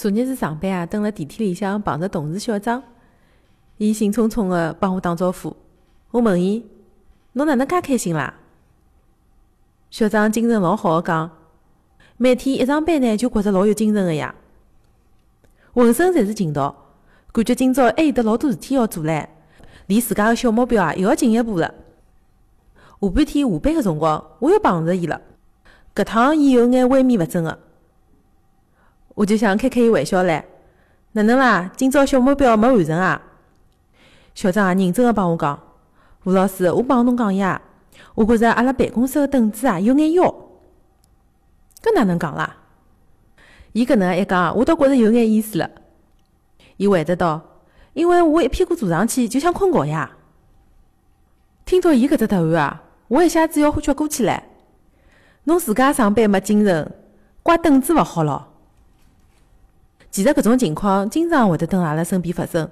昨日是上班啊，蹲辣电梯里向碰着同事小张，伊兴冲冲个帮我打招呼。我问伊：“侬哪能介开心啦？”小张精神老好个讲：“每天一上班呢，就觉着老有精神个呀，浑身侪是劲道，感觉今朝还有得老多事体要做唻，离自家个小目标啊又要进一步了。”下半天下班个辰光，我又碰着伊了，搿趟伊有眼萎靡勿振个。我就想开开伊玩笑唻，哪能啦？今朝小目标没完成啊？小张也认真个帮我讲，吴老师，我帮侬讲呀，我觉着阿拉办公室个凳子啊有眼腰。搿哪能讲啦？伊搿能一讲，我倒觉着有眼意思了。伊回答道：“因为我一屁股坐上去就想困觉呀。”听到伊搿只答案啊，我一下子要昏厥过去唻。侬自家上班没精神，怪凳子勿好咯。其实搿种情况经常会得蹲阿拉身边发生。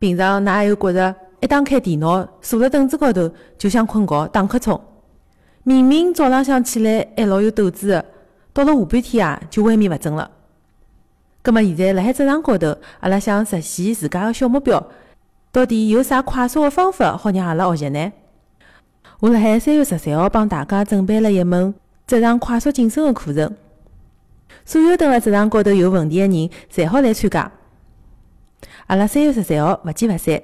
平常㑚还有觉着一打开电脑，坐辣凳子高头就想困觉、打瞌冲。明明早浪向起来还老有斗志个，到了下半天啊就萎靡勿振了。葛末现在辣海职场高头，阿拉想实现自家个小目标，到底有啥快速个方法好让阿拉学习呢？我辣海三月十三号帮大家准备了一门职场快速晋升个课程。所有等辣职场高头有问题的人，侪好来参加。阿拉三月十三号勿见勿散。